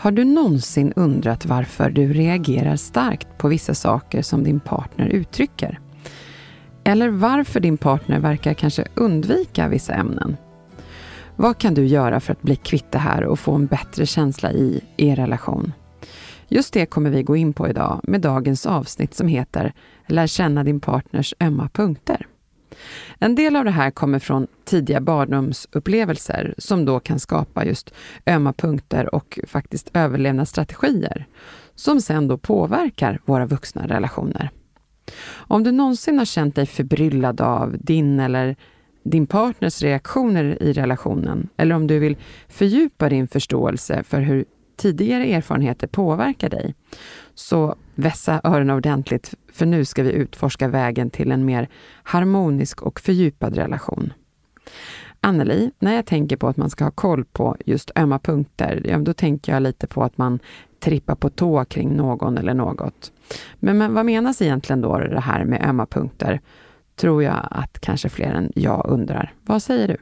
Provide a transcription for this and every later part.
Har du någonsin undrat varför du reagerar starkt på vissa saker som din partner uttrycker? Eller varför din partner verkar kanske undvika vissa ämnen? Vad kan du göra för att bli kvitt det här och få en bättre känsla i er relation? Just det kommer vi gå in på idag med dagens avsnitt som heter Lär känna din partners ömma punkter. En del av det här kommer från tidiga barndomsupplevelser som då kan skapa just ömma punkter och faktiskt överlevnadsstrategier som sen då påverkar våra vuxna relationer. Om du någonsin har känt dig förbryllad av din eller din partners reaktioner i relationen eller om du vill fördjupa din förståelse för hur tidigare erfarenheter påverkar dig, så vässa öronen ordentligt för nu ska vi utforska vägen till en mer harmonisk och fördjupad relation. Anneli, när jag tänker på att man ska ha koll på just ömma punkter, ja, då tänker jag lite på att man trippar på tå kring någon eller något. Men, men vad menas egentligen då det här med ömma punkter? Tror jag att kanske fler än jag undrar. Vad säger du?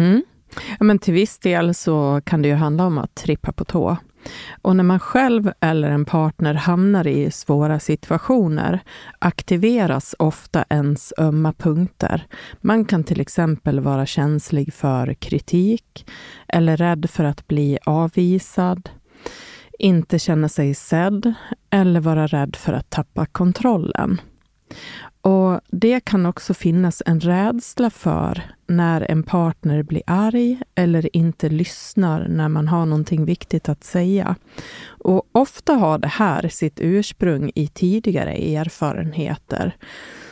Mm. Ja, men till viss del så kan det ju handla om att trippa på tå. Och när man själv eller en partner hamnar i svåra situationer aktiveras ofta ens ömma punkter. Man kan till exempel vara känslig för kritik eller rädd för att bli avvisad, inte känna sig sedd eller vara rädd för att tappa kontrollen. Och Det kan också finnas en rädsla för när en partner blir arg eller inte lyssnar när man har någonting viktigt att säga. Och Ofta har det här sitt ursprung i tidigare erfarenheter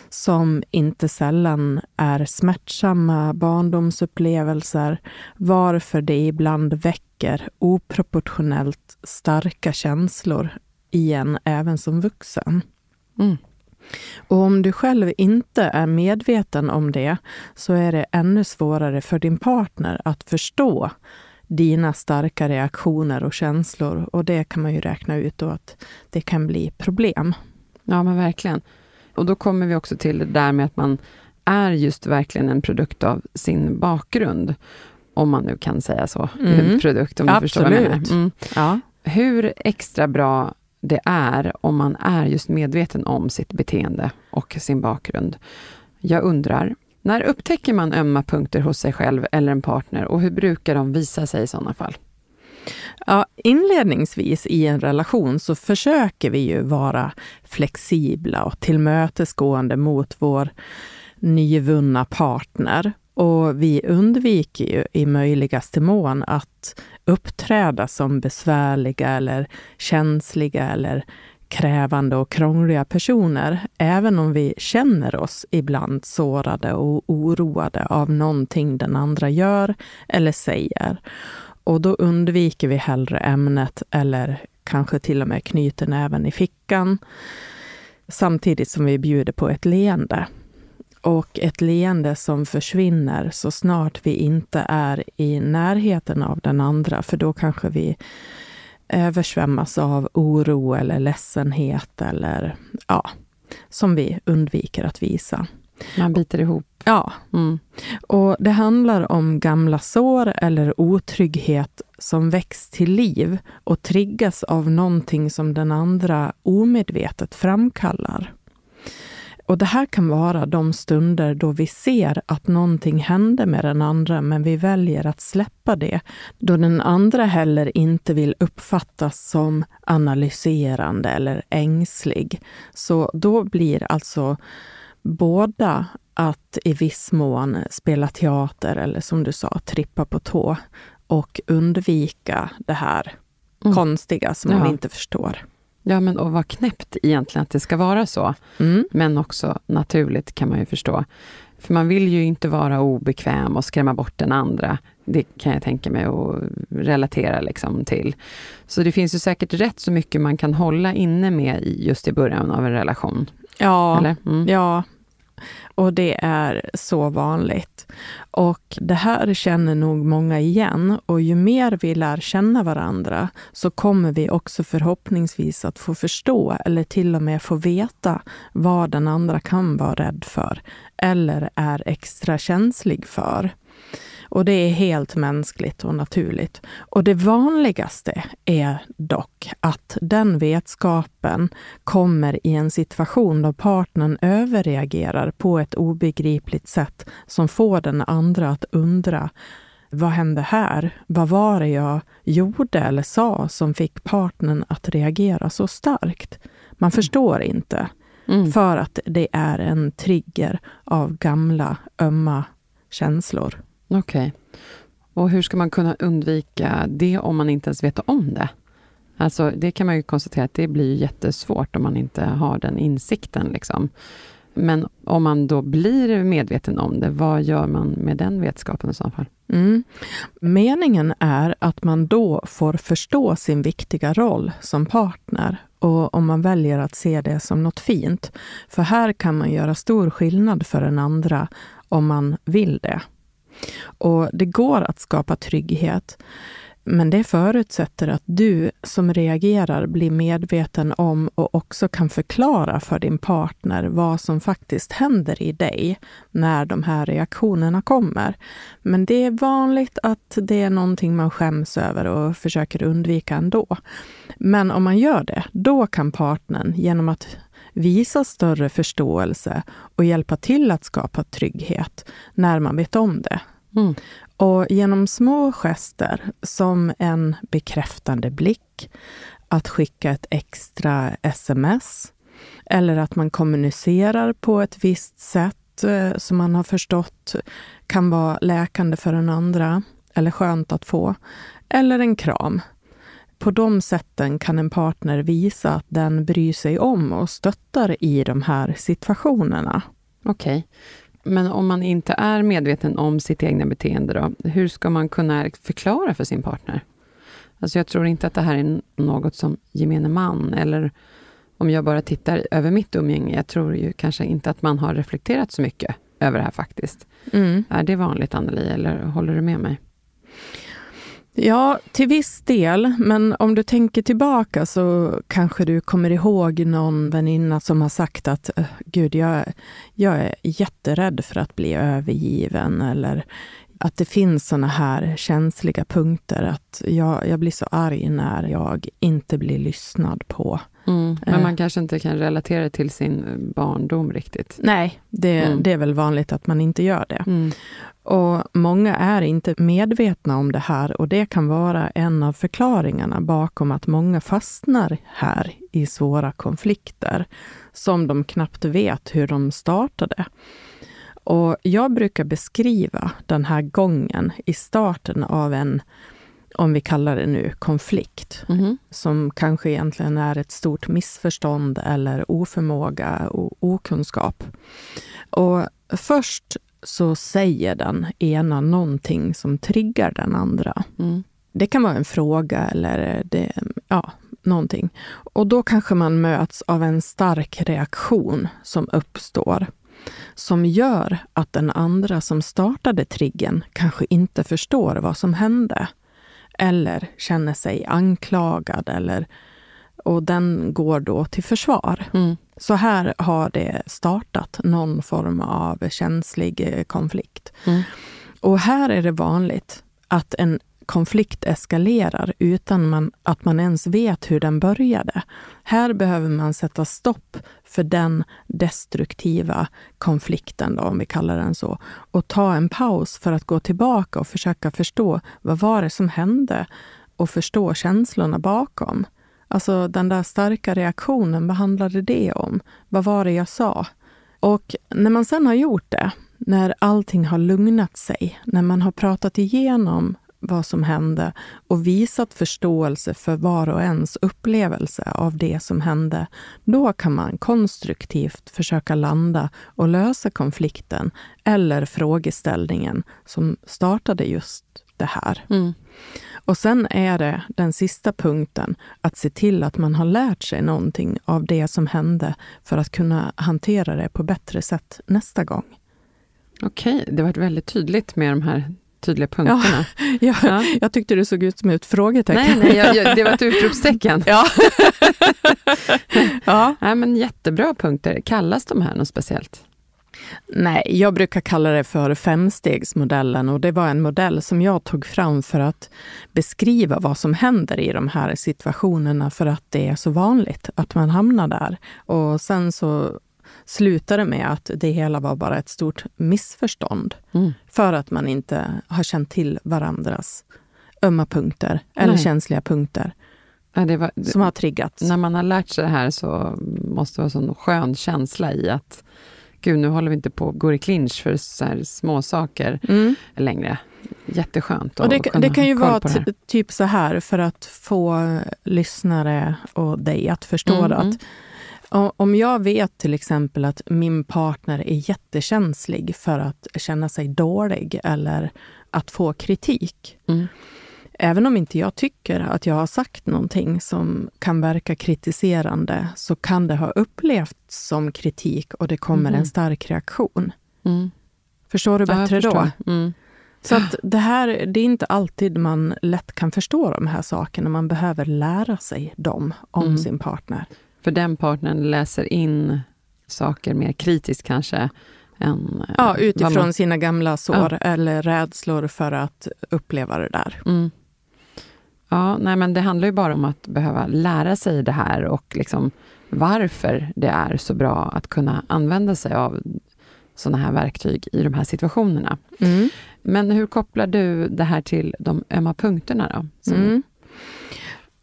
som inte sällan är smärtsamma barndomsupplevelser, varför det ibland väcker oproportionellt starka känslor i en även som vuxen. Mm. Och om du själv inte är medveten om det så är det ännu svårare för din partner att förstå dina starka reaktioner och känslor. Och det kan man ju räkna ut då att det kan bli problem. Ja, men verkligen. Och då kommer vi också till det där med att man är just verkligen en produkt av sin bakgrund. Om man nu kan säga så. Mm. Produkt, om du Absolut. förstår vad jag menar. Mm. Ja. Hur extra bra det är om man är just medveten om sitt beteende och sin bakgrund. Jag undrar, när upptäcker man ömma punkter hos sig själv eller en partner och hur brukar de visa sig i sådana fall? Ja, inledningsvis i en relation så försöker vi ju vara flexibla och tillmötesgående mot vår nyvunna partner. Och vi undviker ju i möjligaste mån att uppträda som besvärliga eller känsliga eller krävande och krångliga personer, även om vi känner oss ibland sårade och oroade av någonting den andra gör eller säger. Och då undviker vi hellre ämnet eller kanske till och med knyter näven i fickan, samtidigt som vi bjuder på ett leende och ett leende som försvinner så snart vi inte är i närheten av den andra, för då kanske vi översvämmas av oro eller ledsenhet eller ja, som vi undviker att visa. Man biter ihop. Ja. Mm. Och det handlar om gamla sår eller otrygghet som väcks till liv och triggas av någonting som den andra omedvetet framkallar. Och det här kan vara de stunder då vi ser att någonting händer med den andra, men vi väljer att släppa det. Då den andra heller inte vill uppfattas som analyserande eller ängslig. Så då blir alltså båda att i viss mån spela teater eller som du sa, trippa på tå och undvika det här mm. konstiga som ja. man inte förstår. Ja, men och vad knäppt egentligen att det ska vara så. Mm. Men också naturligt kan man ju förstå. För man vill ju inte vara obekväm och skrämma bort den andra. Det kan jag tänka mig och relatera liksom till. Så det finns ju säkert rätt så mycket man kan hålla inne med just i början av en relation. Ja, mm. ja och det är så vanligt. Och det här känner nog många igen och ju mer vi lär känna varandra så kommer vi också förhoppningsvis att få förstå eller till och med få veta vad den andra kan vara rädd för eller är extra känslig för. Och det är helt mänskligt och naturligt. Och det vanligaste är dock att den vetskapen kommer i en situation då partnern överreagerar på ett obegripligt sätt som får den andra att undra vad hände här? Vad var det jag gjorde eller sa som fick partnern att reagera så starkt? Man förstår inte. Mm. För att det är en trigger av gamla ömma känslor. Okej. Okay. Och hur ska man kunna undvika det om man inte ens vet om det? Alltså, det kan man ju konstatera att det blir jättesvårt om man inte har den insikten. Liksom. Men om man då blir medveten om det, vad gör man med den vetskapen i så fall? Mm. Meningen är att man då får förstå sin viktiga roll som partner och om man väljer att se det som något fint. För här kan man göra stor skillnad för den andra om man vill det. Och det går att skapa trygghet. Men det förutsätter att du som reagerar blir medveten om och också kan förklara för din partner vad som faktiskt händer i dig när de här reaktionerna kommer. Men det är vanligt att det är någonting man skäms över och försöker undvika ändå. Men om man gör det, då kan partnern genom att visa större förståelse och hjälpa till att skapa trygghet när man vet om det. Mm. Och genom små gester som en bekräftande blick, att skicka ett extra sms eller att man kommunicerar på ett visst sätt eh, som man har förstått kan vara läkande för den andra eller skönt att få. Eller en kram. På de sätten kan en partner visa att den bryr sig om och stöttar i de här situationerna. Okej. Okay. Men om man inte är medveten om sitt egna beteende, då, hur ska man kunna förklara för sin partner? Alltså jag tror inte att det här är något som gemene man, eller om jag bara tittar över mitt umgänge, jag tror ju kanske inte att man har reflekterat så mycket över det här faktiskt. Mm. Är det vanligt, Anneli, eller håller du med mig? Ja, till viss del. Men om du tänker tillbaka så kanske du kommer ihåg någon väninna som har sagt att gud, jag, jag är jätterädd för att bli övergiven. Eller att det finns såna här känsliga punkter. Att jag, jag blir så arg när jag inte blir lyssnad på. Mm, men man eh. kanske inte kan relatera till sin barndom riktigt? Nej, det, mm. det är väl vanligt att man inte gör det. Mm. Och Många är inte medvetna om det här och det kan vara en av förklaringarna bakom att många fastnar här i svåra konflikter som de knappt vet hur de startade. Och Jag brukar beskriva den här gången i starten av en, om vi kallar det nu, konflikt, mm. som kanske egentligen är ett stort missförstånd eller oförmåga och okunskap. Och först så säger den ena någonting som triggar den andra. Mm. Det kan vara en fråga eller det, ja, någonting. Och då kanske man möts av en stark reaktion som uppstår som gör att den andra som startade triggen kanske inte förstår vad som hände. Eller känner sig anklagad eller och den går då till försvar. Mm. Så här har det startat någon form av känslig eh, konflikt. Mm. Och här är det vanligt att en konflikt eskalerar utan man, att man ens vet hur den började. Här behöver man sätta stopp för den destruktiva konflikten, då, om vi kallar den så, och ta en paus för att gå tillbaka och försöka förstå vad var det som hände och förstå känslorna bakom. Alltså den där starka reaktionen, vad handlade det om? Vad var det jag sa? Och när man sen har gjort det, när allting har lugnat sig, när man har pratat igenom vad som hände och visat förståelse för var och ens upplevelse av det som hände, då kan man konstruktivt försöka landa och lösa konflikten eller frågeställningen som startade just det här. Mm. Och sen är det den sista punkten, att se till att man har lärt sig någonting av det som hände för att kunna hantera det på bättre sätt nästa gång. Okej, det var väldigt tydligt med de här tydliga punkterna. Ja, ja, ja. Jag tyckte det såg ut som ett frågetecken. Nej, nej jag, jag, det var ett utropstecken. ja. ja. Nej, men jättebra punkter. Kallas de här något speciellt? Nej, jag brukar kalla det för femstegsmodellen och det var en modell som jag tog fram för att beskriva vad som händer i de här situationerna för att det är så vanligt att man hamnar där. Och sen så slutade med att det hela var bara ett stort missförstånd. Mm. För att man inte har känt till varandras ömma punkter eller Nej. känsliga punkter. Ja, var, som har triggat. När man har lärt sig det här så måste det vara en sån skön känsla i att gud, nu håller vi inte på går i clinch för så här små saker mm. längre. Jätteskönt och det, det kan ju vara typ så här, för att få lyssnare och dig att förstå mm, att mm. om jag vet till exempel att min partner är jättekänslig för att känna sig dålig eller att få kritik. Mm även om inte jag tycker att jag har sagt någonting som kan verka kritiserande, så kan det ha upplevts som kritik och det kommer mm. en stark reaktion. Mm. Förstår du bättre ja, då? Mm. Så att det här, det är inte alltid man lätt kan förstå de här sakerna. Man behöver lära sig dem om mm. sin partner. För den partnern läser in saker mer kritiskt kanske? Än, ja, utifrån man... sina gamla sår ja. eller rädslor för att uppleva det där. Mm. Ja, nej men det handlar ju bara om att behöva lära sig det här och liksom varför det är så bra att kunna använda sig av sådana här verktyg i de här situationerna. Mm. Men hur kopplar du det här till de ömma punkterna då? Som, mm.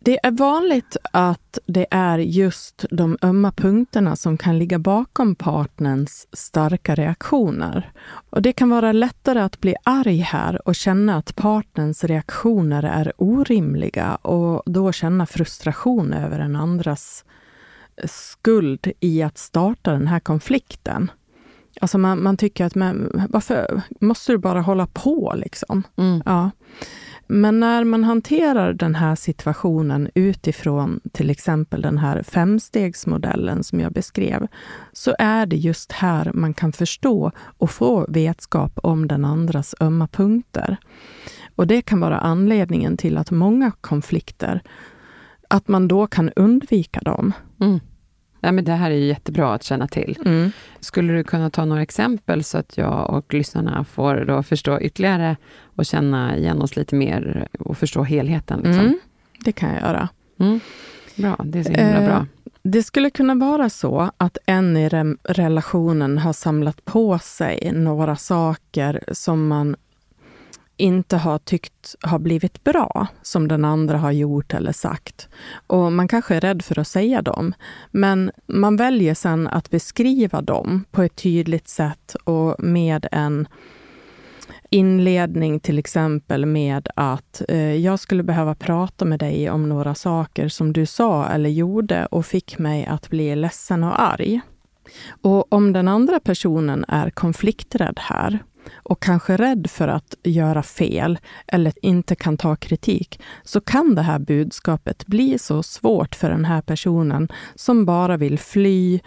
Det är vanligt att det är just de ömma punkterna som kan ligga bakom partnerns starka reaktioner. Och Det kan vara lättare att bli arg här och känna att partnerns reaktioner är orimliga och då känna frustration över en andras skuld i att starta den här konflikten. Alltså man, man tycker att, men, varför måste du bara hålla på liksom? Mm. Ja. Men när man hanterar den här situationen utifrån till exempel den här femstegsmodellen som jag beskrev, så är det just här man kan förstå och få vetskap om den andras ömma punkter. Och det kan vara anledningen till att många konflikter, att man då kan undvika dem. Mm. Ja, men det här är jättebra att känna till. Mm. Skulle du kunna ta några exempel så att jag och lyssnarna får då förstå ytterligare och känna igen oss lite mer och förstå helheten? Liksom? Mm, det kan jag göra. Mm. Bra, det är så himla eh, bra. Det skulle kunna vara så att en i relationen har samlat på sig några saker som man inte har tyckt har blivit bra, som den andra har gjort eller sagt. Och man kanske är rädd för att säga dem, men man väljer sen att beskriva dem på ett tydligt sätt och med en inledning till exempel med att eh, jag skulle behöva prata med dig om några saker som du sa eller gjorde och fick mig att bli ledsen och arg. Och om den andra personen är konflikträdd här och kanske rädd för att göra fel eller inte kan ta kritik, så kan det här budskapet bli så svårt för den här personen som bara vill fly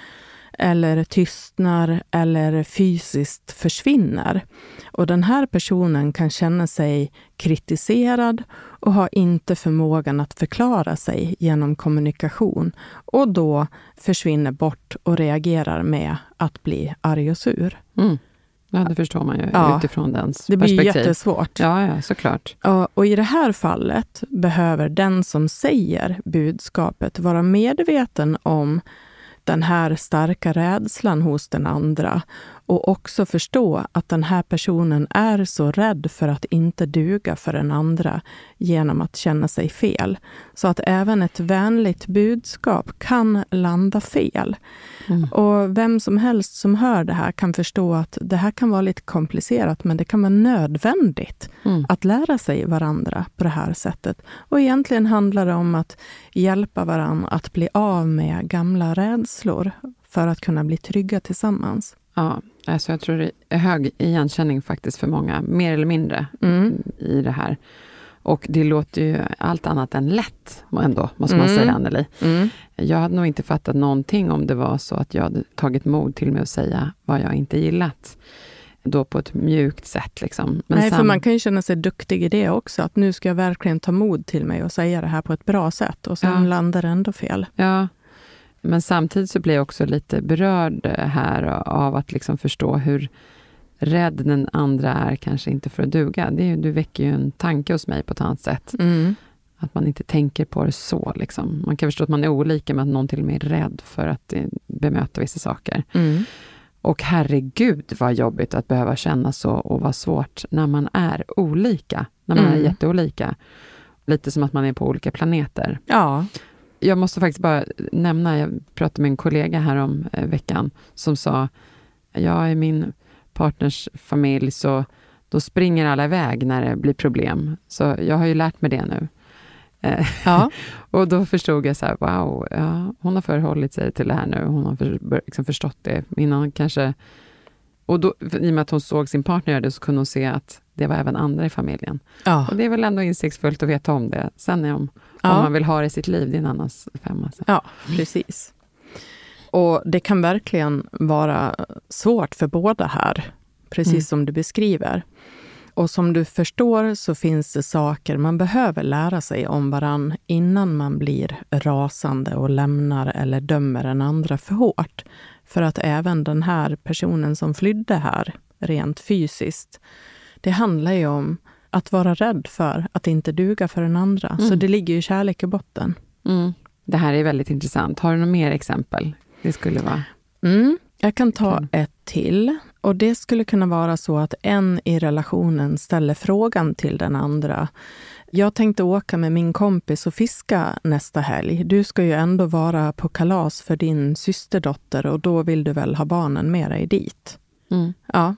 eller tystnar eller fysiskt försvinner. Och den här personen kan känna sig kritiserad och har inte förmågan att förklara sig genom kommunikation och då försvinner bort och reagerar med att bli arg och sur. Mm. Ja, det förstår man ju Ja. utifrån dens Det blir perspektiv. jättesvårt. Ja, ja, såklart. Ja, Och i det här fallet behöver den som säger budskapet vara medveten om den här starka rädslan hos den andra och också förstå att den här personen är så rädd för att inte duga för den andra genom att känna sig fel. Så att även ett vänligt budskap kan landa fel. Mm. Och vem som helst som hör det här kan förstå att det här kan vara lite komplicerat, men det kan vara nödvändigt Mm. att lära sig varandra på det här sättet. Och egentligen handlar det om att hjälpa varandra att bli av med gamla rädslor för att kunna bli trygga tillsammans. Ja, alltså jag tror det är hög igenkänning faktiskt för många, mer eller mindre, Mm. i det här. Och det låter ju allt annat än lätt ändå, måste man Mm. säga, Anneli. Mm. Jag hade nog inte fattat någonting om det var så att jag hade tagit mod till mig att säga vad jag inte gillat. Då på ett mjukt sätt. Liksom. Men Nej, för sam- man kan ju känna sig duktig i det också. Att nu ska jag verkligen ta mod till mig och säga det här på ett bra sätt. Och sen Ja. landar det ändå fel. Ja, men samtidigt så blir jag också lite berörd här av att liksom förstå hur rädd den andra är, kanske inte för att duga. Det är, du väcker ju en tanke hos mig på ett annat sätt. Mm. Att man inte tänker på det så. Liksom. Man kan förstå att man är olika, men att någon till och med är rädd för att eh, bemöta vissa saker. Mm. Och herregud vad jobbigt att behöva känna så och vad svårt när man är olika. När man är Mm. jätteolika. Lite som att man är på olika planeter. Ja. Jag måste faktiskt bara nämna, jag pratade med en kollega här om eh, veckan som sa, jag i min partners familj så då springer alla iväg när det blir problem. Så jag har ju lärt mig det nu. Eh, ja. och då förstod jag så här, wow, ja, hon har förhållit sig till det här nu. Hon har för, liksom förstått det innan kanske. Och då, i och med att hon såg sin partner göra det så kunde hon se att det var även andra i familjen. ja. Och det är väl ändå insiktsfullt att veta om det. Sen är om, om Ja. man vill ha det i sitt liv, det är en annans femma. Så. Ja, precis. Och det kan verkligen vara svårt för båda här, precis Mm. som du beskriver. Och som du förstår så finns det saker man behöver lära sig om varann innan man blir rasande och lämnar eller dömer en andra för hårt. För att även den här personen som flydde här, rent fysiskt, det handlar ju om att vara rädd för att inte duga för den andra. Så Mm. det ligger ju kärlek i botten. Mm. Det här är väldigt intressant. Har du några mer exempel? Det skulle vara... Mm, jag kan ta Kul. ett till. Och Det skulle kunna vara så att en i relationen ställer frågan till den andra. Jag tänkte åka med min kompis och fiska nästa helg. Du ska ju ändå vara på kalas för din systerdotter och då vill du väl ha barnen med dig dit? Mm. Ja.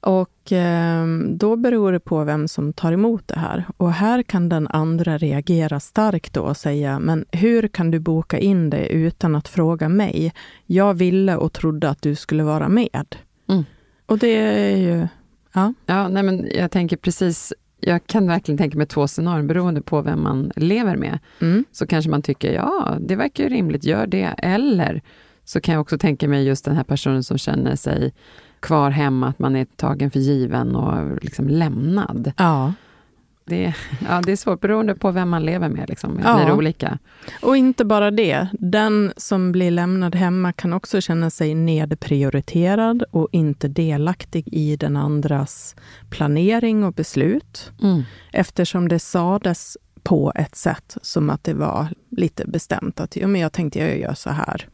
Och eh, då beror det på vem som tar emot det här. Och här kan den andra reagera starkt då och säga, men hur kan du boka in det utan att fråga mig? Jag ville och trodde att du skulle vara med. Mm. Och det är ju... Ja. Ja, nej men jag tänker precis, jag kan verkligen tänka mig två scenarion beroende på vem man lever med. Mm. Så kanske man tycker, ja, det verkar ju rimligt, gör det. Eller så kan jag också tänka mig just den här personen som känner sig kvar hemma, att man är tagen för given och liksom lämnad. ja. Det, ja, det är svårt, beroende på vem man lever med. Liksom. Ja. blir olika. Och inte bara det. Den som blir lämnad hemma kan också känna sig nedprioriterad och inte delaktig i den andras planering och beslut. Mm. eftersom det sades på ett sätt som att det var lite bestämt att ja, men jag tänkte jag gör så här.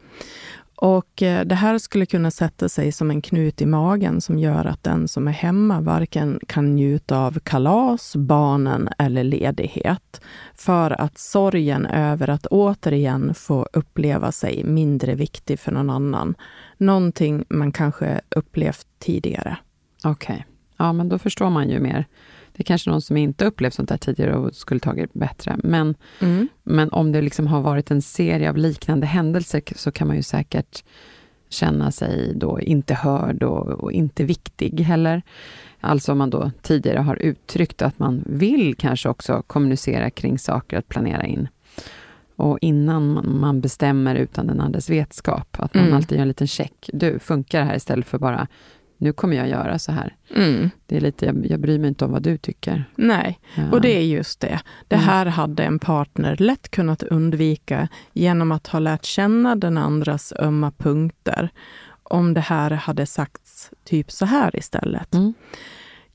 Och eh, det här skulle kunna sätta sig som en knut i magen som gör att den som är hemma varken kan njuta av kalas, barnen eller ledighet. För att sorgen över att återigen få uppleva sig mindre viktig för någon annan. Någonting man kanske upplevt tidigare. Okej, ja men då förstår man ju mer. Det är kanske någon som inte upplevt sånt där tidigare och skulle tagit det bättre. Men, men om det liksom har varit en serie av liknande händelser så kan man ju säkert känna sig då inte hörd och, och inte viktig heller. Alltså om man då tidigare har uttryckt att man vill kanske också kommunicera kring saker att planera in. Och innan man- man bestämmer utan den andres vetskap, att man Mm. alltid gör en liten check. Du, funkar det här istället för bara, nu kommer jag göra så här. Mm. Det är lite, jag, jag bryr mig inte om vad du tycker. Nej, Ja. och det är just det. Det Mm. här hade en partner lätt kunnat undvika genom att ha lärt känna den andras ömma punkter. Om det här hade sagts typ så här istället. Mm.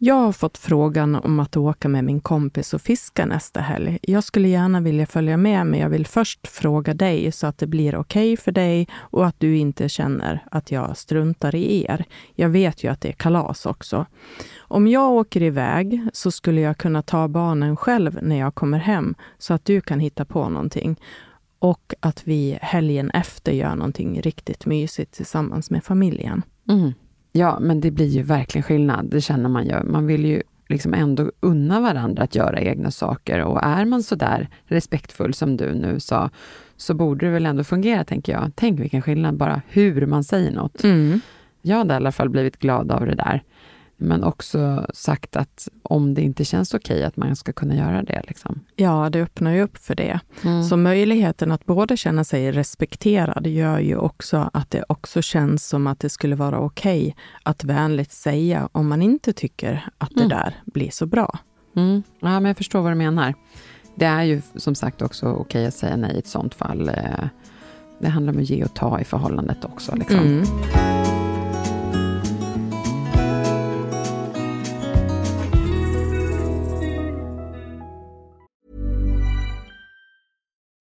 Jag har fått frågan om att åka med min kompis och fiska nästa helg. Jag skulle gärna vilja följa med, men jag vill först fråga dig så att det blir okej okay för dig och att du inte känner att jag struntar i er. Jag vet ju att det är kalas också. Om jag åker iväg så skulle jag kunna ta barnen själv när jag kommer hem så att du kan hitta på någonting. Och att vi helgen efter gör någonting riktigt mysigt tillsammans med familjen. Mm. Ja, men det blir ju verkligen skillnad. Det känner man ju. Man vill ju liksom ändå unna varandra att göra egna saker. Och är man så där respektfull som du nu sa, så borde det väl ändå fungera, tänker jag. Tänk vilken skillnad, bara hur man säger något. Mm. Jag hade i alla fall blivit glad av det där. Men också sagt att om det inte känns okej, okay, att man ska kunna göra det. Liksom. Ja, det öppnar ju upp för det. Mm. Så möjligheten att både känna sig respekterad gör ju också att det också känns som att det skulle vara okej okay att vänligt säga om man inte tycker att det mm. där blir så bra. Mm. Ja, men jag förstår vad du menar. Det är ju som sagt också okej okay att säga nej i ett sånt fall. Eh, det handlar om att ge och ta i förhållandet också. Liksom.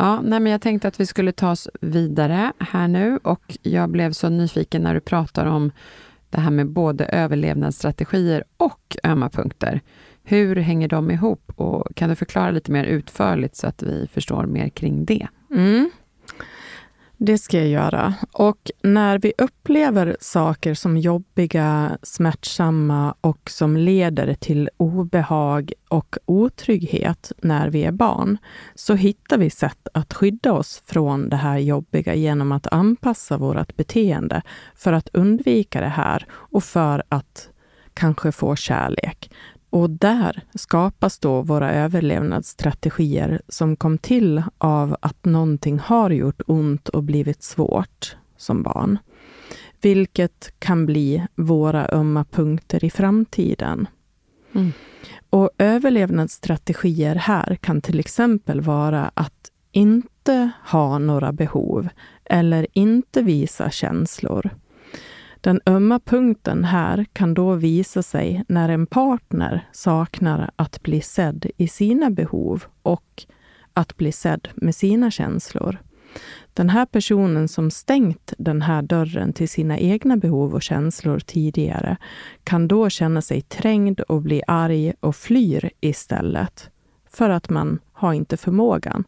Ja, nej, men jag tänkte att vi skulle ta oss vidare här nu och jag blev så nyfiken när du pratar om det här med både överlevnadsstrategier och ömma punkter. Hur hänger de ihop och kan du förklara lite mer utförligt så att vi förstår mer kring det? Mm. Det ska jag göra. Och när vi upplever saker som jobbiga, smärtsamma och som leder till obehag och otrygghet när vi är barn, så hittar vi sätt att skydda oss från det här jobbiga genom att anpassa vårt beteende för att undvika det här och för att kanske få kärlek. Och där skapas då våra överlevnadsstrategier som kom till av att någonting har gjort ont och blivit svårt som barn. Vilket kan bli våra ömma punkter i framtiden. Mm. Och överlevnadsstrategier här kan till exempel vara att inte ha några behov eller inte visa känslor. Den ömma punkten här kan då visa sig när en partner saknar att bli sedd i sina behov och att bli sedd med sina känslor. Den här personen som stängt den här dörren till sina egna behov och känslor tidigare kan då känna sig trängd och bli arg och flyr istället. För att man har inte förmågan.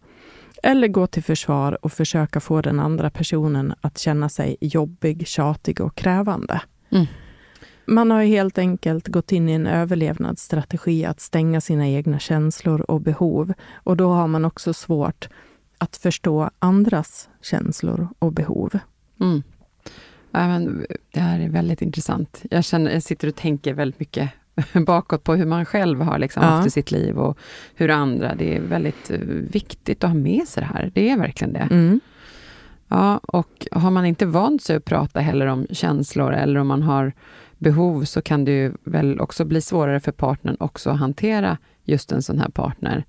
Eller gå till försvar och försöka få den andra personen att känna sig jobbig, tjatig och krävande. Mm. Man har helt enkelt gått in i en överlevnadsstrategi att stänga sina egna känslor och behov. Och då har man också svårt att förstå andras känslor och behov. Mm. Ja, men det här är väldigt intressant. Jag, känner, jag sitter och tänker väldigt mycket bakåt på hur man själv har liksom ja. haft i sitt liv och hur andra. Det är väldigt eh, viktigt att ha med sig det här. Det är verkligen det. Mm. Ja, och har man inte vant sig att prata heller om känslor eller om man har behov så kan det ju väl också bli svårare för partnern också att hantera just en sån här partner.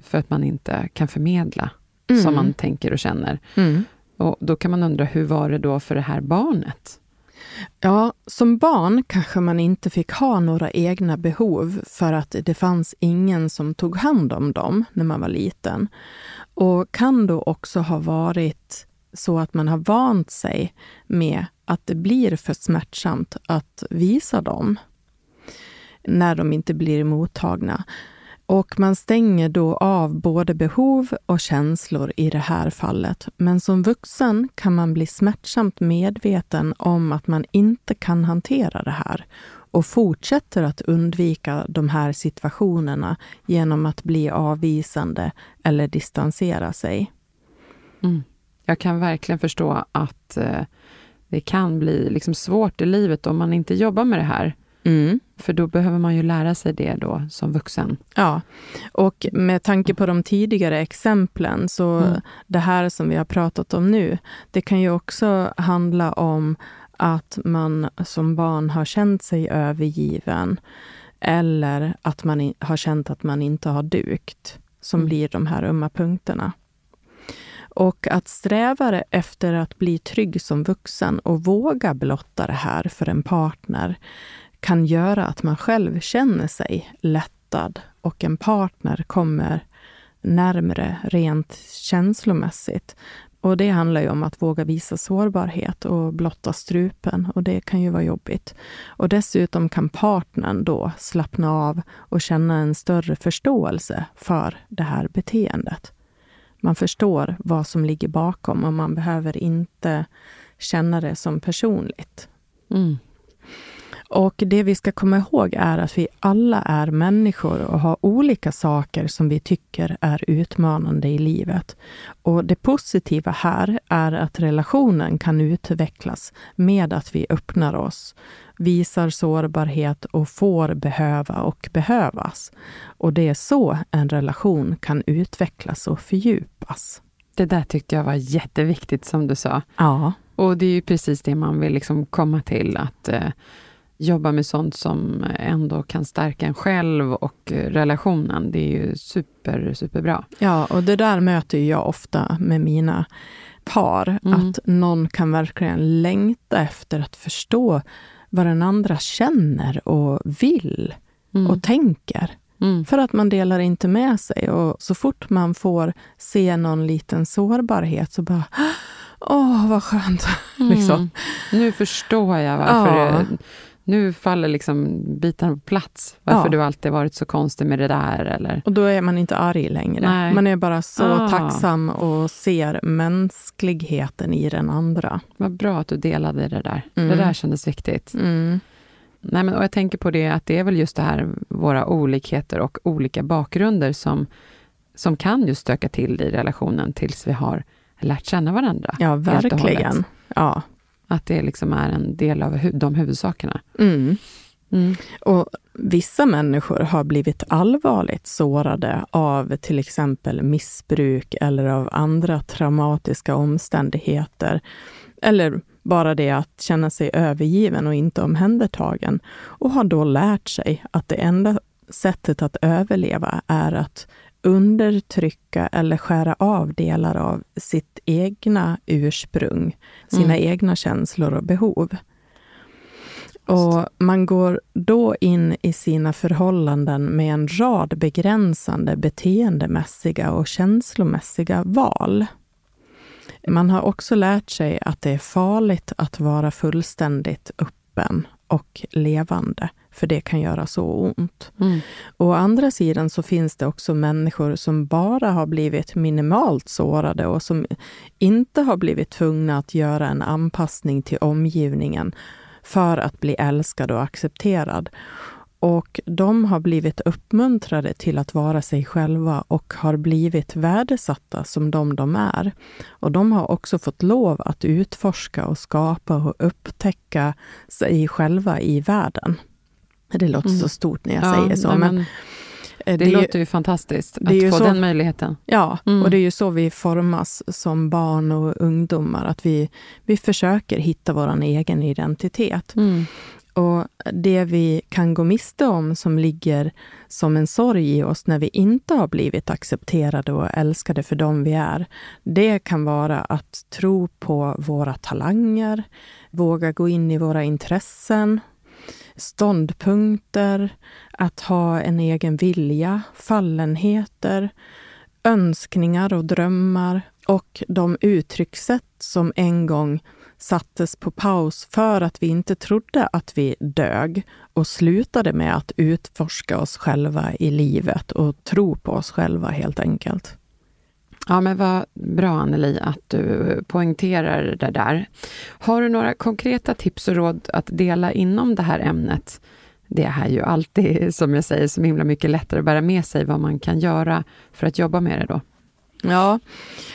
För att man inte kan förmedla mm. som man tänker och känner. Mm. Och då kan man undra, hur var det då för det här barnet? Ja, som barn kanske man inte fick ha några egna behov för att det fanns ingen som tog hand om dem när man var liten. Och kan då också ha varit så att man har vant sig med att det blir för smärtsamt att visa dem när de inte blir mottagna. Och man stänger då av både behov och känslor i det här fallet. Men som vuxen kan man bli smärtsamt medveten om att man inte kan hantera det här och fortsätter att undvika de här situationerna genom att bli avvisande eller distansera sig. Mm. Jag kan verkligen förstå att eh, det kan bli liksom svårt i livet om man inte jobbar med det här. Mm. För då behöver man ju lära sig det då som vuxen. Ja, och med tanke på de tidigare exemplen, så mm. det här som vi har pratat om nu, det kan ju också handla om att man som barn har känt sig övergiven eller att man har känt att man inte har dukt, som mm. blir de här ömma punkterna. Och att sträva efter att bli trygg som vuxen och våga blotta det här för en partner kan göra att man själv känner sig lättad och en partner kommer närmre rent känslomässigt. Och det handlar ju om att våga visa sårbarhet och blotta strupen och det kan ju vara jobbigt. Och dessutom kan partnern då slappna av och känna en större förståelse för det här beteendet. Man förstår vad som ligger bakom och man behöver inte känna det som personligt. Mm. Och det vi ska komma ihåg är att vi alla är människor och har olika saker som vi tycker är utmanande i livet. Och det positiva här är att relationen kan utvecklas med att vi öppnar oss, visar sårbarhet och får behöva och behövas. Och det är så en relation kan utvecklas och fördjupas. Det där tyckte jag var jätteviktigt som du sa. Ja. Och det är ju precis det man vill liksom komma till, att eh, jobba med sånt som ändå kan stärka en själv och relationen. Det är ju super, superbra. Ja, och det där möter jag ofta med mina par, mm. att någon kan verkligen längta efter att förstå vad den andra känner och vill mm. och tänker. Mm. För att man delar inte med sig och så fort man får se någon liten sårbarhet så bara Åh, vad skönt! liksom. Mm. Nu förstår jag varför ja. det, nu faller liksom bitarna på plats. Varför ja. du alltid varit så konstig med det där. Eller? Och då är man inte arg längre. Nej. Man är bara så ah. tacksam och ser mänskligheten i den andra. Vad bra att du delade det där. Mm. Det där kändes viktigt. Mm. Nej, men, och jag tänker på det att det är väl just det här, våra olikheter och olika bakgrunder som, som kan just stöka till i relationen tills vi har lärt känna varandra. Ja, verkligen. Ja. Att det liksom är en del av hu de huvudsakerna. Mm. Mm. Och vissa människor har blivit allvarligt sårade av till exempel missbruk eller av andra traumatiska omständigheter. Eller bara det att känna sig övergiven och inte omhändertagen. Och har då lärt sig att det enda sättet att överleva är att undertrycka eller skära av delar av sitt egna ursprung, sina mm. egna känslor och behov. Och man går då in i sina förhållanden med en rad begränsande beteendemässiga och känslomässiga val. Man har också lärt sig att det är farligt att vara fullständigt öppen och levande för det kan göra så ont. Mm. å andra sidan så finns det också människor som bara har blivit minimalt sårade och som inte har blivit tvungna att göra en anpassning till omgivningen för att bli älskad och accepterad. Och de har blivit uppmuntrade till att vara sig själva och har blivit värdesatta som de de är. Och de har också fått lov att utforska och skapa och upptäcka sig själva i världen. Det låter mm. så stort när jag ja, säger så. Nej, men, eh, det, det låter ju fantastiskt att få så, den möjligheten. Ja, mm. och det är ju så vi formas som barn och ungdomar. Att vi, vi försöker hitta vår egen identitet. Mm. Och det vi kan gå miste om som ligger som en sorg i oss när vi inte har blivit accepterade och älskade för dem vi är. Det kan vara att tro på våra talanger, våga gå in i våra intressen, ståndpunkter, att ha en egen vilja, fallenheter, önskningar och drömmar och de uttryckssätt som en gång sattes på paus för att vi inte trodde att vi dög och slutade med att utforska oss själva i livet och tro på oss själva helt enkelt. Ja, men vad bra Anneli att du poängterar det där. Har du några konkreta tips och råd att dela inom det här ämnet? Det är ju alltid, som jag säger, så himla mycket lättare att bära med sig vad man kan göra för att jobba med det då. Ja,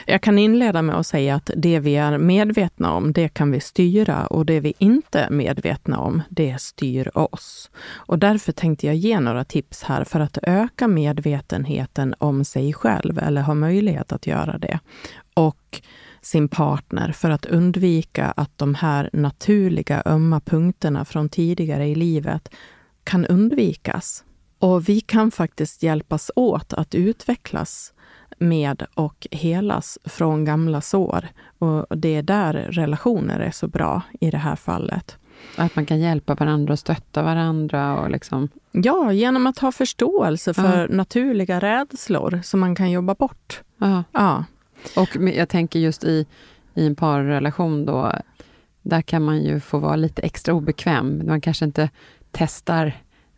jag kan inleda med att säga att det vi är medvetna om, det kan vi styra och det vi inte är medvetna om, det styr oss. Och därför tänkte jag ge några tips här för att öka medvetenheten om sig själv, eller ha möjlighet att göra det. Och sin partner för att undvika att de här naturliga ömma punkterna från tidigare i livet kan undvikas. Och vi kan faktiskt hjälpas åt att utvecklas med och helas från gamla sår. Och det är där relationer är så bra i det här fallet. Att man kan hjälpa varandra och stötta varandra? Och liksom... Ja, genom att ha förståelse för ja. naturliga rädslor som man kan jobba bort. Ja. ja. Och jag tänker just i, i en parrelation då, där kan man ju få vara lite extra obekväm. Man kanske inte testar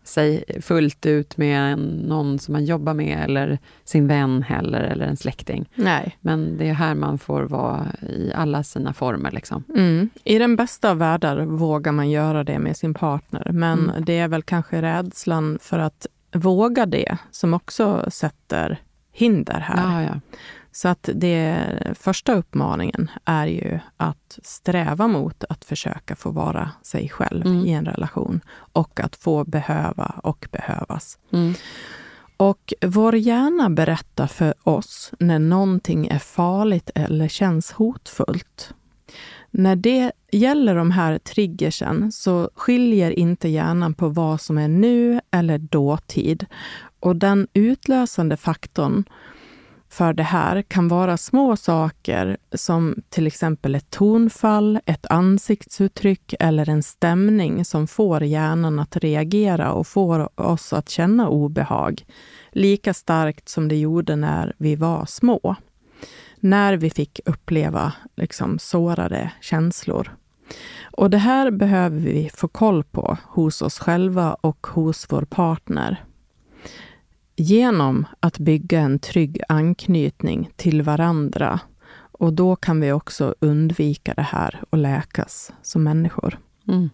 sig fullt ut med någon som man jobbar med, eller sin vän heller, eller en släkting. Nej. Men det är här man får vara i alla sina former. Liksom. Mm. I den bästa av världar vågar man göra det med sin partner, men mm. det är väl kanske rädslan för att våga det som också sätter hinder här. Ja, ja. Så att det första uppmaningen är ju att sträva mot att försöka få vara sig själv mm. i en relation och att få behöva och behövas. Mm. Och vår hjärna berättar för oss när någonting är farligt eller känns hotfullt. När det gäller de här triggersen så skiljer inte hjärnan på vad som är nu eller dåtid. Och den utlösande faktorn för det här kan vara små saker som till exempel ett tonfall, ett ansiktsuttryck eller en stämning som får hjärnan att reagera och får oss att känna obehag. Lika starkt som det gjorde när vi var små. När vi fick uppleva liksom, sårade känslor. Och det här behöver vi få koll på hos oss själva och hos vår partner genom att bygga en trygg anknytning till varandra. Och då kan vi också undvika det här och läkas som människor. Mm.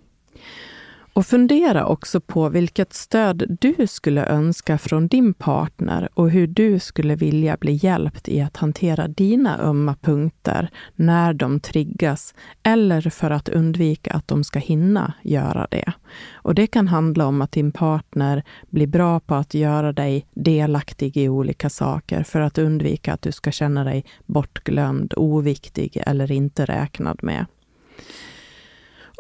Och fundera också på vilket stöd du skulle önska från din partner och hur du skulle vilja bli hjälpt i att hantera dina ömma punkter när de triggas eller för att undvika att de ska hinna göra det. Och det kan handla om att din partner blir bra på att göra dig delaktig i olika saker för att undvika att du ska känna dig bortglömd, oviktig eller inte räknad med.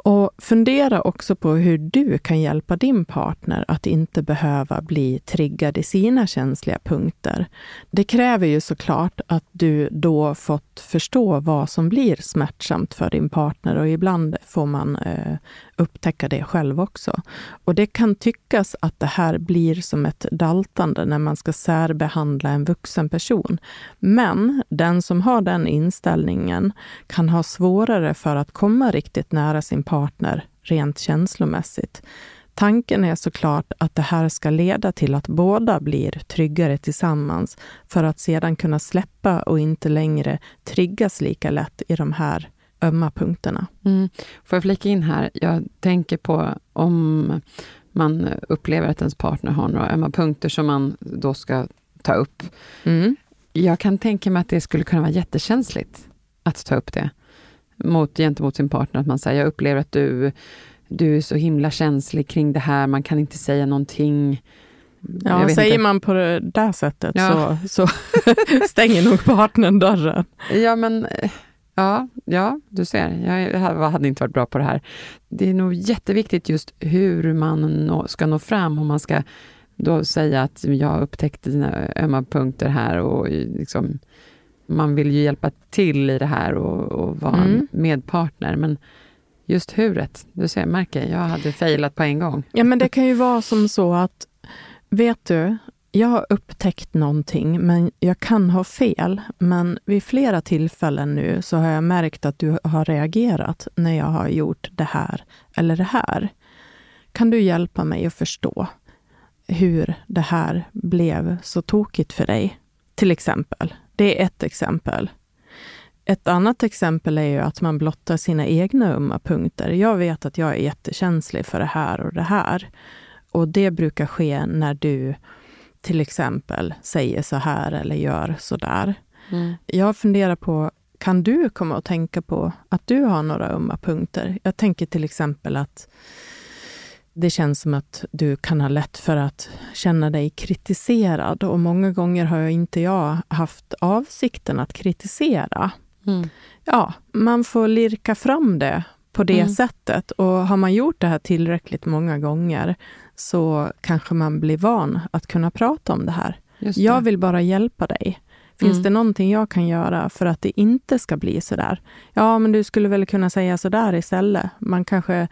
Och fundera också på hur du kan hjälpa din partner att inte behöva bli triggad i sina känsliga punkter. Det kräver ju såklart att du då fått förstå vad som blir smärtsamt för din partner och ibland får man eh, upptäcka det själv också. Och det kan tyckas att det här blir som ett daltande när man ska särbehandla en vuxen person. Men den som har den inställningen kan ha svårare för att komma riktigt nära sin partner rent känslomässigt. Tanken är såklart att det här ska leda till att båda blir tryggare tillsammans för att sedan kunna släppa och inte längre triggas lika lätt i de här ömma punkterna. Mm. Får jag flika in här? Jag tänker på om man upplever att ens partner har några ömma punkter som man då ska ta upp. Mm. Jag kan tänka mig att det skulle kunna vara jättekänsligt att ta upp det mot, gentemot sin partner. Att man säger, jag upplever att du, du är så himla känslig kring det här, man kan inte säga någonting. Ja, säger inte. man på det där sättet ja. så, så stänger nog partnern dörren. Ja, men Ja, ja, du ser. Jag hade inte varit bra på det här. Det är nog jätteviktigt just hur man ska nå fram, om man ska då säga att jag upptäckte dina ömma punkter här och liksom, man vill ju hjälpa till i det här och, och vara mm. medpartner, men just huret, du ser, märker, jag hade failat på en gång. Ja, men det kan ju vara som så att, vet du, jag har upptäckt någonting, men jag kan ha fel. Men vid flera tillfällen nu så har jag märkt att du har reagerat när jag har gjort det här eller det här. Kan du hjälpa mig att förstå hur det här blev så tokigt för dig? Till exempel. Det är ett exempel. Ett annat exempel är ju att man blottar sina egna ömma punkter. Jag vet att jag är jättekänslig för det här och det här. Och det brukar ske när du till exempel säger så här eller gör så där. Mm. Jag funderar på, kan du komma att tänka på att du har några ömma punkter? Jag tänker till exempel att det känns som att du kan ha lätt för att känna dig kritiserad och många gånger har jag inte jag haft avsikten att kritisera. Mm. Ja, man får lirka fram det på det mm. sättet. Och har man gjort det här tillräckligt många gånger så kanske man blir van att kunna prata om det här. Det. Jag vill bara hjälpa dig. Finns mm. det någonting jag kan göra för att det inte ska bli så där? Ja, men du skulle väl kunna säga så där istället. Man kanske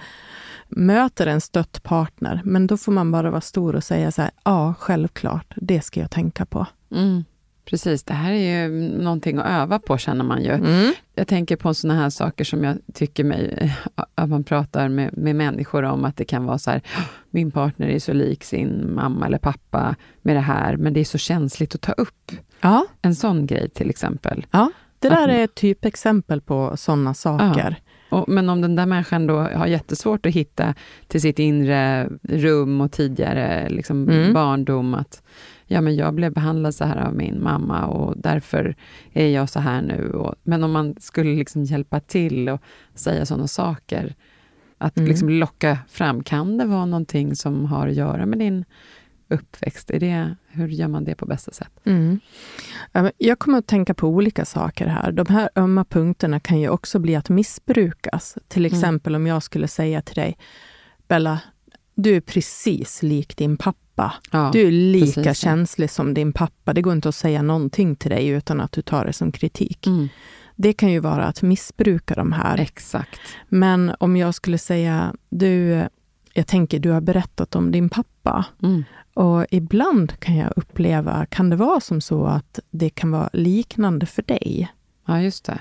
möter en stött partner, men då får man bara vara stor och säga så här, ja, självklart, det ska jag tänka på. Mm. Precis, det här är ju någonting att öva på känner man ju. Mm. Jag tänker på sådana här saker som jag tycker mig, att man pratar med, med människor om, att det kan vara så här, min partner är så lik sin mamma eller pappa med det här, men det är så känsligt att ta upp. Ja. En sån grej till exempel. Ja, det där att, är ett typexempel på sådana saker. Ja. Och, men om den där människan då har jättesvårt att hitta till sitt inre rum och tidigare liksom, mm. barndom, att ja men jag blev behandlad så här av min mamma och därför är jag så här nu. Och, men om man skulle liksom hjälpa till och säga sådana saker, att mm. liksom locka fram, kan det vara någonting som har att göra med din uppväxt? Är det, hur gör man det på bästa sätt? Mm. Jag kommer att tänka på olika saker här. De här ömma punkterna kan ju också bli att missbrukas. Till mm. exempel mm. om jag skulle säga till dig, Bella, du är precis lik din pappa. Ja, du är lika precis. känslig som din pappa. Det går inte att säga någonting till dig utan att du tar det som kritik. Mm. Det kan ju vara att missbruka de här. Exakt. Men om jag skulle säga, du, jag tänker du har berättat om din pappa. Mm. Och ibland kan jag uppleva, kan det vara som så att det kan vara liknande för dig? Ja, just det.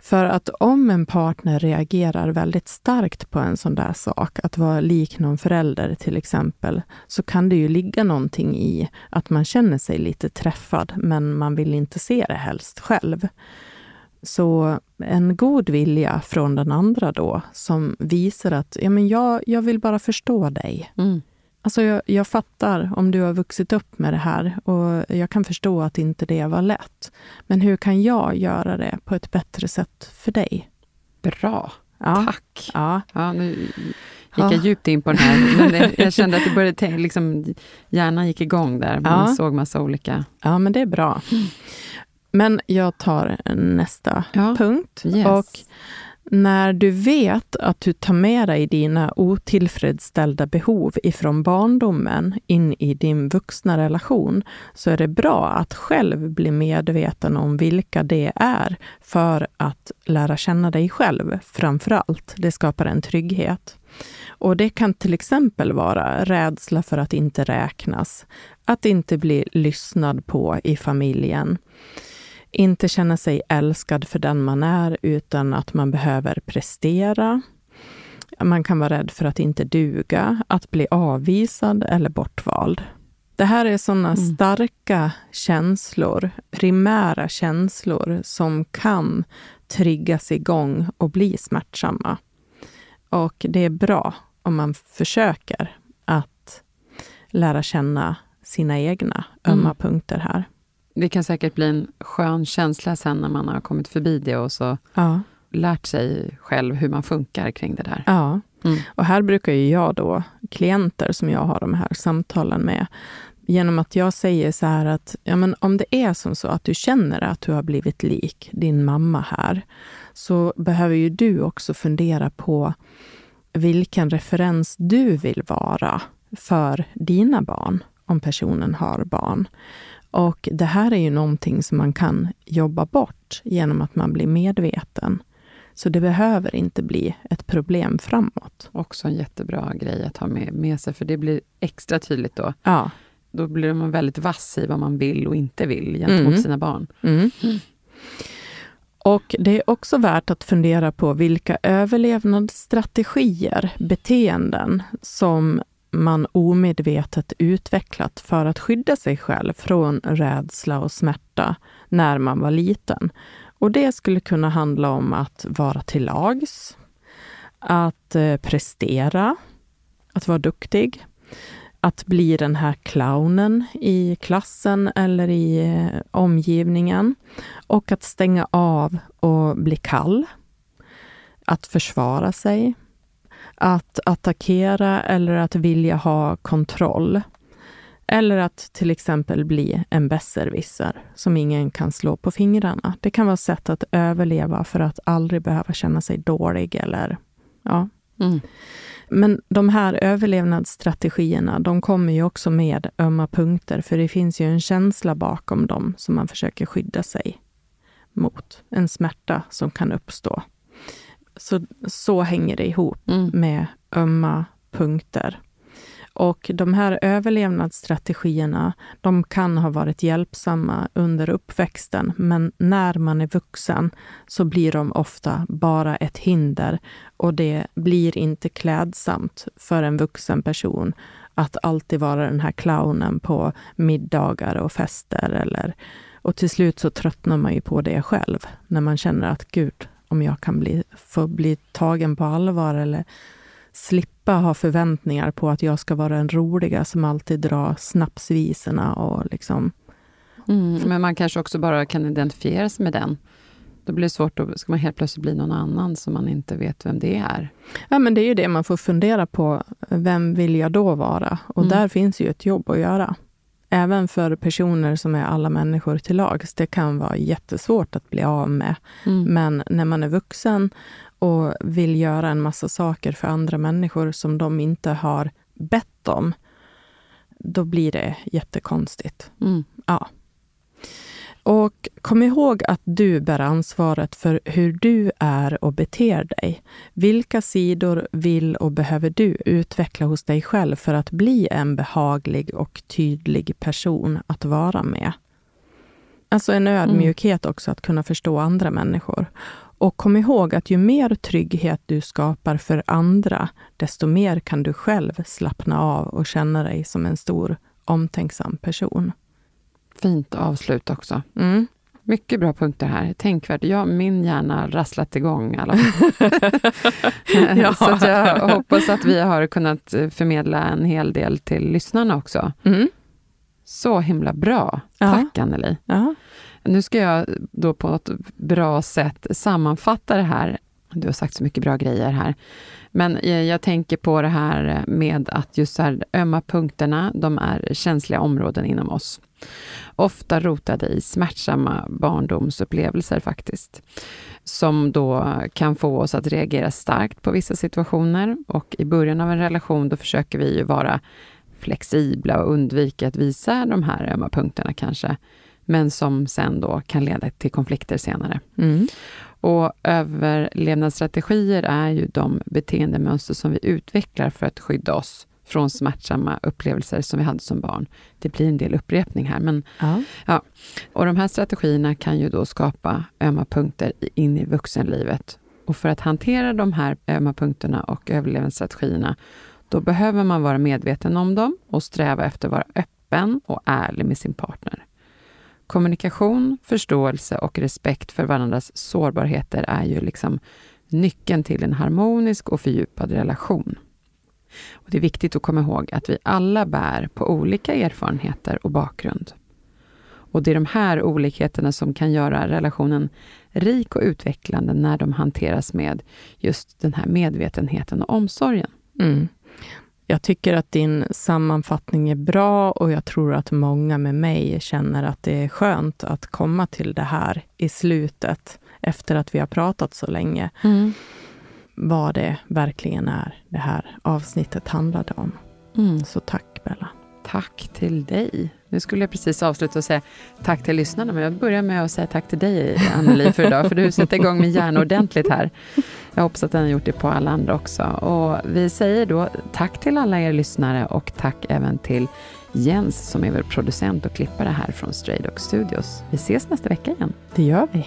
För att om en partner reagerar väldigt starkt på en sån där sak, att vara lik någon förälder till exempel, så kan det ju ligga någonting i att man känner sig lite träffad, men man vill inte se det helst själv. Så en god vilja från den andra då, som visar att ja, men jag, jag vill bara förstå dig. Mm. Alltså jag, jag, fattar om du har vuxit upp med det här och jag kan förstå att inte det var lätt. Men hur kan jag göra det på ett bättre sätt för dig? Bra. Ja. Tack. Ja. Ja, nu gick jag ja. djupt in på den här. Men jag kände att det började liksom, hjärnan gick igång där. Man ja. såg massa olika... Ja, men det är bra. Men jag tar nästa punkt. Yes. Och när du vet att du tar med dig dina otillfredsställda behov ifrån barndomen in i din vuxna relation, så är det bra att själv bli medveten om vilka det är för att lära känna dig själv framför allt. Det skapar en trygghet. Och det kan till exempel vara rädsla för att inte räknas, att inte bli lyssnad på i familjen, inte känna sig älskad för den man är, utan att man behöver prestera. Man kan vara rädd för att inte duga, att bli avvisad eller bortvald. Det här är sådana mm. starka känslor, primära känslor, som kan triggas igång och bli smärtsamma. Och det är bra om man försöker att lära känna sina egna ömma mm. punkter här det kan säkert bli en skön känsla sen när man har kommit förbi det och så ja. lärt sig själv hur man funkar kring det där. Ja, mm. och här brukar ju jag då, klienter som jag har de här samtalen med, genom att jag säger så här att ja, men om det är som så att du känner att du har blivit lik din mamma här, så behöver ju du också fundera på vilken referens du vill vara för dina barn, om personen har barn. Och det här är ju någonting som man kan jobba bort genom att man blir medveten. Så det behöver inte bli ett problem framåt. Också en jättebra grej att ha med, med sig, för det blir extra tydligt då. Ja. då blir man väldigt vass i vad man vill och inte vill gentemot Mm. sina barn. Mm. Och det är också värt att fundera på vilka överlevnadsstrategier, beteenden, som man omedvetet utvecklat för att skydda sig själv från rädsla och smärta när man var liten. Och det skulle kunna handla om att vara till lags, att eh, prestera, att vara duktig, att bli den här clownen i klassen eller i eh, omgivningen och att stänga av och bli kall. Att försvara sig. Att attackera eller att vilja ha kontroll. Eller att till exempel bli en besserwisser som ingen kan slå på fingrarna. Det kan vara sätt att överleva för att aldrig behöva känna sig dålig eller ja, Mm. men de här överlevnadsstrategierna, de kommer ju också med ömma punkter, för det finns ju en känsla bakom dem som man försöker skydda sig mot. En smärta som kan uppstå. Så, så hänger det ihop Mm. med ömma punkter. Och de här överlevnadsstrategierna, de kan ha varit hjälpsamma under uppväxten, men när man är vuxen så blir de ofta bara ett hinder och det blir inte klädsamt för en vuxen person att alltid vara den här clownen på middagar och fester. Eller, och till slut så tröttnar man ju på det själv, när man känner att gud, om jag kan bli, få bli tagen på allvar eller slippa ha förväntningar på att jag ska vara den roliga som alltid drar snapsvisorna och liksom... Mm. Men man kanske också bara kan identifiera sig med den. Då blir det svårt, då ska man helt plötsligt bli någon annan som man inte vet vem det är. Ja, men det är ju det man får fundera på. Vem vill jag då vara? Och Mm. där finns ju ett jobb att göra. Även för personer som är alla människor till lags. Det kan vara jättesvårt att bli av med. Mm. Men när man är vuxen och vill göra en massa saker för andra människor som de inte har bett om, då blir det jättekonstigt. Mm. Ja. Och kom ihåg att du bär ansvaret för hur du är och beter dig. Vilka sidor vill och behöver du utveckla hos dig själv för att bli en behaglig och tydlig person att vara med? Alltså en ödmjukhet också att kunna förstå andra människor. Och kom ihåg att ju mer trygghet du skapar för andra, desto mer kan du själv slappna av och känna dig som en stor omtänksam person. Fint avslut också. Mm. Mycket bra punkter här. Tänkvärt. Ja, min hjärna har rasslat igång i alla fall. Ja. Så jag hoppas att vi har kunnat förmedla en hel del till lyssnarna också. Mm. Så himla bra. Ja. Tack Anneli. Ja. Nu ska jag då på ett bra sätt sammanfatta det här. Du har sagt så mycket bra grejer här. Men eh, jag tänker på det här med att just här, ömma punkterna, de är känsliga områden inom oss. Ofta rotade i smärtsamma barndomsupplevelser faktiskt. Som då kan få oss att reagera starkt på vissa situationer. Och i början av en relation då försöker vi ju vara flexibla och undvika att visa de här ömma punkterna kanske. Men som sen då kan leda till konflikter senare. Mm. Och överlevnadsstrategier är ju de beteendemönster som vi utvecklar för att skydda oss från smärtsamma upplevelser som vi hade som barn. Det blir en del upprepning här, men Ja. och de här strategierna kan ju då skapa ömma punkter in i vuxenlivet. Och för att hantera de här ömma punkterna och överlevnadsstrategierna, då behöver man vara medveten om dem och sträva efter att vara öppen och ärlig med sin partner. Kommunikation, förståelse och respekt för varandras sårbarheter är ju liksom nyckeln till en harmonisk och fördjupad relation. Och det är viktigt att komma ihåg att vi alla bär på olika erfarenheter och bakgrund. Och det är de här olikheterna som kan göra relationen rik och utvecklande när de hanteras med just den här medvetenheten och omsorgen. Mm. Jag tycker att din sammanfattning är bra och jag tror att många med mig känner att det är skönt att komma till det här i slutet, efter att vi har pratat så länge, vad det verkligen är det här avsnittet handlade om. Mm. Så tack Bella. Tack. till dig. Nu skulle jag precis avsluta och säga tack till lyssnarna, men jag börjar med att säga tack till dig, Anneli, för idag, för du sätter igång min hjärna ordentligt här. Jag hoppas att den har gjort det på alla andra också. Och vi säger då tack till alla er lyssnare och tack även till Jens som är väl producent och klippare här från Stray Dog Studios. Vi ses nästa vecka igen. Det gör vi.